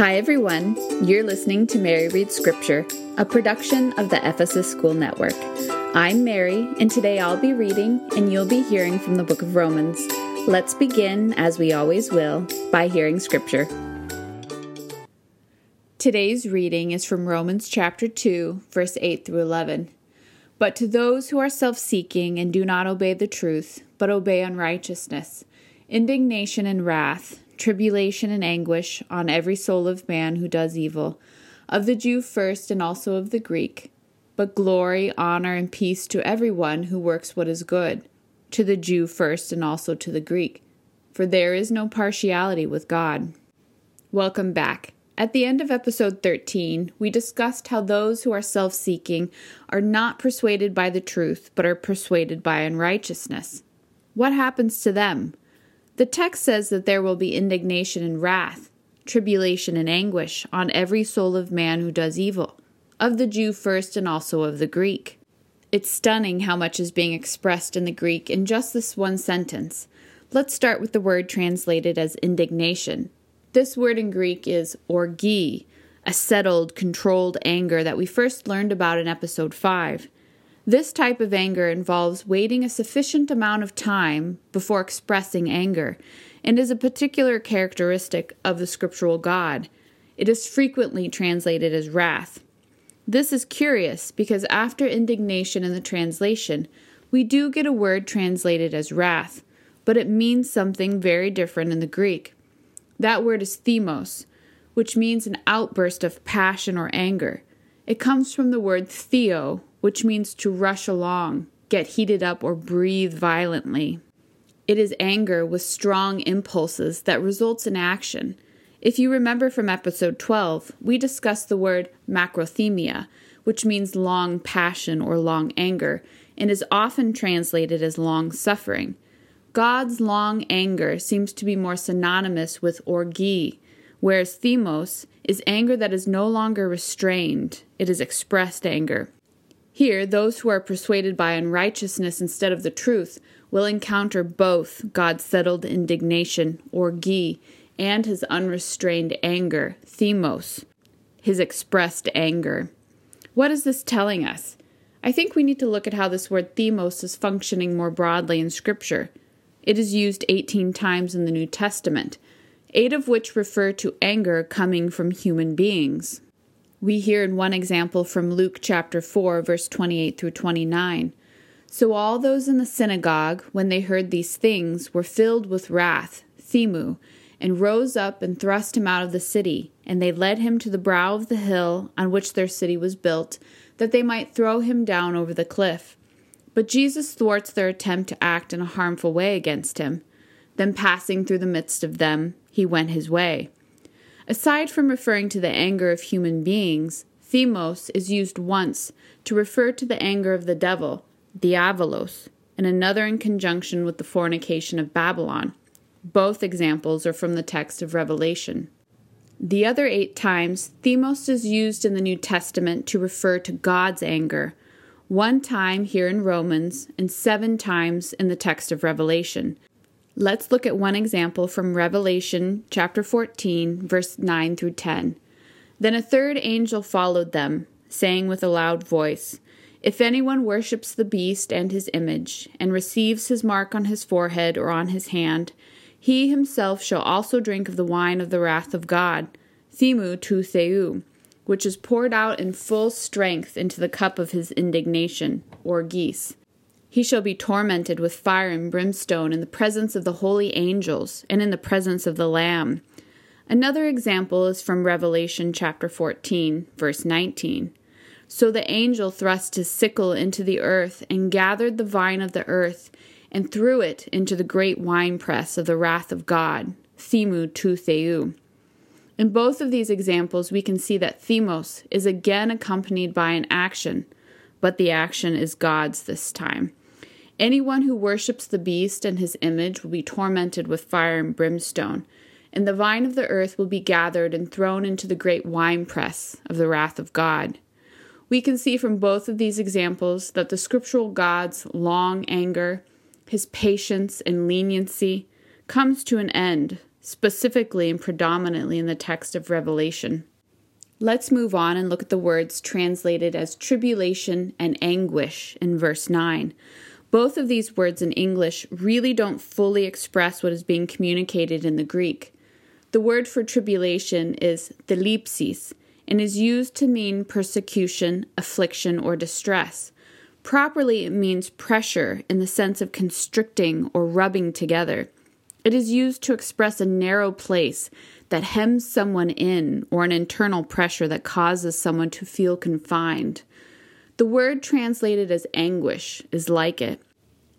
Hi, everyone. You're listening to Mary Reads Scripture, a production of the Ephesus School Network. I'm Mary, and today I'll be reading and you'll be hearing from the book of Romans. Let's begin, as we always will, by hearing Scripture. Today's reading is from Romans chapter 2, verse 8 through 11. But to those who are self seeking and do not obey the truth, but obey unrighteousness, indignation and wrath, tribulation and anguish on every soul of man who does evil, of the Jew first and also of the Greek, but glory, honor, and peace to every one who works what is good, to the Jew first and also to the Greek, for there is no partiality with God. Welcome back. At the end of episode 13, we discussed how those who are self seeking are not persuaded by the truth, but are persuaded by unrighteousness. What happens to them? The text says that there will be indignation and wrath, tribulation and anguish on every soul of man who does evil, of the Jew first and also of the Greek. It's stunning how much is being expressed in the Greek in just this one sentence. Let's start with the word translated as indignation. This word in Greek is orgi, a settled, controlled anger that we first learned about in episode 5. This type of anger involves waiting a sufficient amount of time before expressing anger and is a particular characteristic of the scriptural God. It is frequently translated as wrath. This is curious because after indignation in the translation, we do get a word translated as wrath, but it means something very different in the Greek. That word is themos, which means an outburst of passion or anger. It comes from the word theo, which means to rush along, get heated up, or breathe violently. It is anger with strong impulses that results in action. If you remember from episode 12, we discussed the word macrothemia, which means long passion or long anger, and is often translated as long suffering. God's long anger seems to be more synonymous with orgi, whereas themos is anger that is no longer restrained, it is expressed anger. Here, those who are persuaded by unrighteousness instead of the truth will encounter both God's settled indignation, orgi, and his unrestrained anger, themos, his expressed anger. What is this telling us? I think we need to look at how this word themos is functioning more broadly in Scripture. It is used 18 times in the New Testament, eight of which refer to anger coming from human beings. We hear in one example from Luke chapter 4, verse 28 through 29. So all those in the synagogue, when they heard these things, were filled with wrath, themu, and rose up and thrust him out of the city. And they led him to the brow of the hill on which their city was built, that they might throw him down over the cliff. But Jesus thwarts their attempt to act in a harmful way against him. Then, passing through the midst of them, he went his way. Aside from referring to the anger of human beings, themos is used once to refer to the anger of the devil, diavolos, and another in conjunction with the fornication of Babylon. Both examples are from the text of Revelation. The other eight times, themos is used in the New Testament to refer to God's anger, one time here in Romans, and seven times in the text of Revelation. Let's look at one example from Revelation chapter 14, verse 9 through 10. Then a third angel followed them, saying with a loud voice, If anyone worships the beast and his image, and receives his mark on his forehead or on his hand, he himself shall also drink of the wine of the wrath of God, themu tu theou which is poured out in full strength into the cup of his indignation, orgis. He shall be tormented with fire and brimstone in the presence of the holy angels and in the presence of the Lamb. Another example is from Revelation chapter 14, verse 19. So the angel thrust his sickle into the earth and gathered the vine of the earth and threw it into the great winepress of the wrath of God, Themu tu Theou. In both of these examples, we can see that themos is again accompanied by an action, but the action is God's this time. Anyone who worships the beast and his image will be tormented with fire and brimstone, and the vine of the earth will be gathered and thrown into the great winepress of the wrath of God. We can see from both of these examples that the scriptural God's long anger, his patience and leniency, comes to an end specifically and predominantly in the text of Revelation. Let's move on and look at the words translated as tribulation and anguish in verse 9. Both of these words in English really don't fully express what is being communicated in the Greek. The word for tribulation is thlipsis and is used to mean persecution, affliction, or distress. Properly, it means pressure in the sense of constricting or rubbing together. It is used to express a narrow place that hems someone in or an internal pressure that causes someone to feel confined. The word translated as anguish is like it.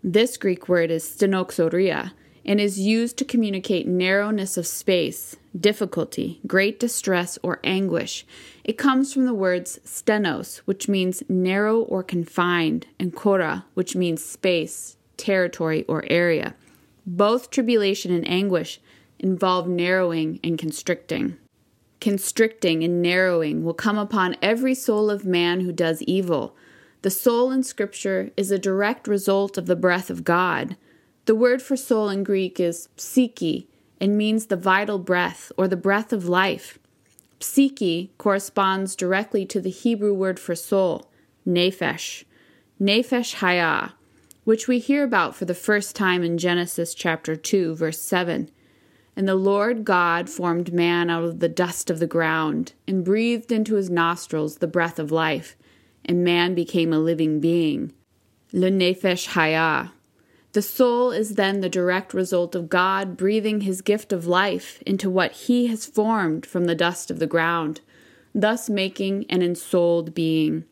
This Greek word is stenochoria and is used to communicate narrowness of space, difficulty, great distress, or anguish. It comes from the words stenos, which means narrow or confined, and kora, which means space, territory, or area. Both tribulation and anguish involve narrowing and constricting. Constricting and narrowing will come upon every soul of man who does evil. The soul in Scripture is a direct result of the breath of God. The word for soul in Greek is psyche and means the vital breath or the breath of life. Psyche corresponds directly to the Hebrew word for soul, nephesh, nephesh hayah, which we hear about for the first time in Genesis chapter 2, verse 7. And the Lord God formed man out of the dust of the ground, and breathed into his nostrils the breath of life, and man became a living being. Le Nefesh Hayah. The soul is then the direct result of God breathing his gift of life into what he has formed from the dust of the ground, thus making an ensouled being.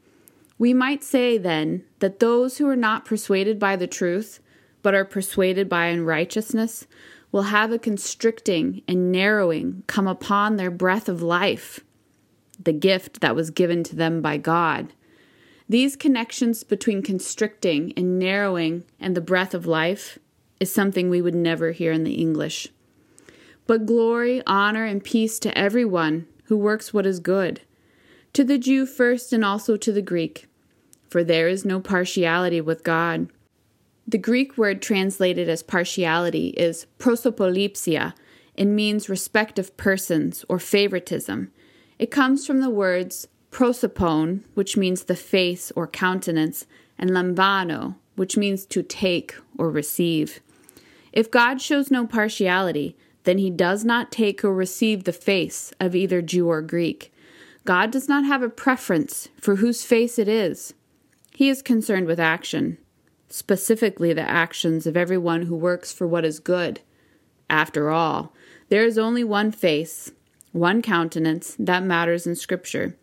We might say, then, that those who are not persuaded by the truth, but are persuaded by unrighteousness, will have a constricting and narrowing come upon their breath of life, the gift that was given to them by God. These connections between constricting and narrowing and the breath of life is something we would never hear in the English. But glory, honor, and peace to everyone who works what is good, to the Jew first and also to the Greek, for there is no partiality with God. The Greek word translated as partiality is prosopolepsia and means respect of persons or favoritism. It comes from the words prosopone, which means the face or countenance, and lambano, which means to take or receive. If God shows no partiality, then he does not take or receive the face of either Jew or Greek. God does not have a preference for whose face it is. He is concerned with action specifically the actions of everyone who works for what is good. After all, there is only one face, one countenance that matters in Scripture.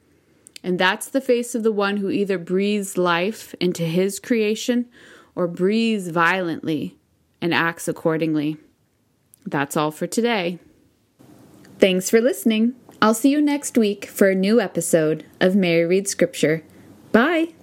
And that's the face of the one who either breathes life into his creation or breathes violently and acts accordingly. That's all for today. Thanks for listening. I'll see you next week for a new episode of Mary Reads Scripture. Bye.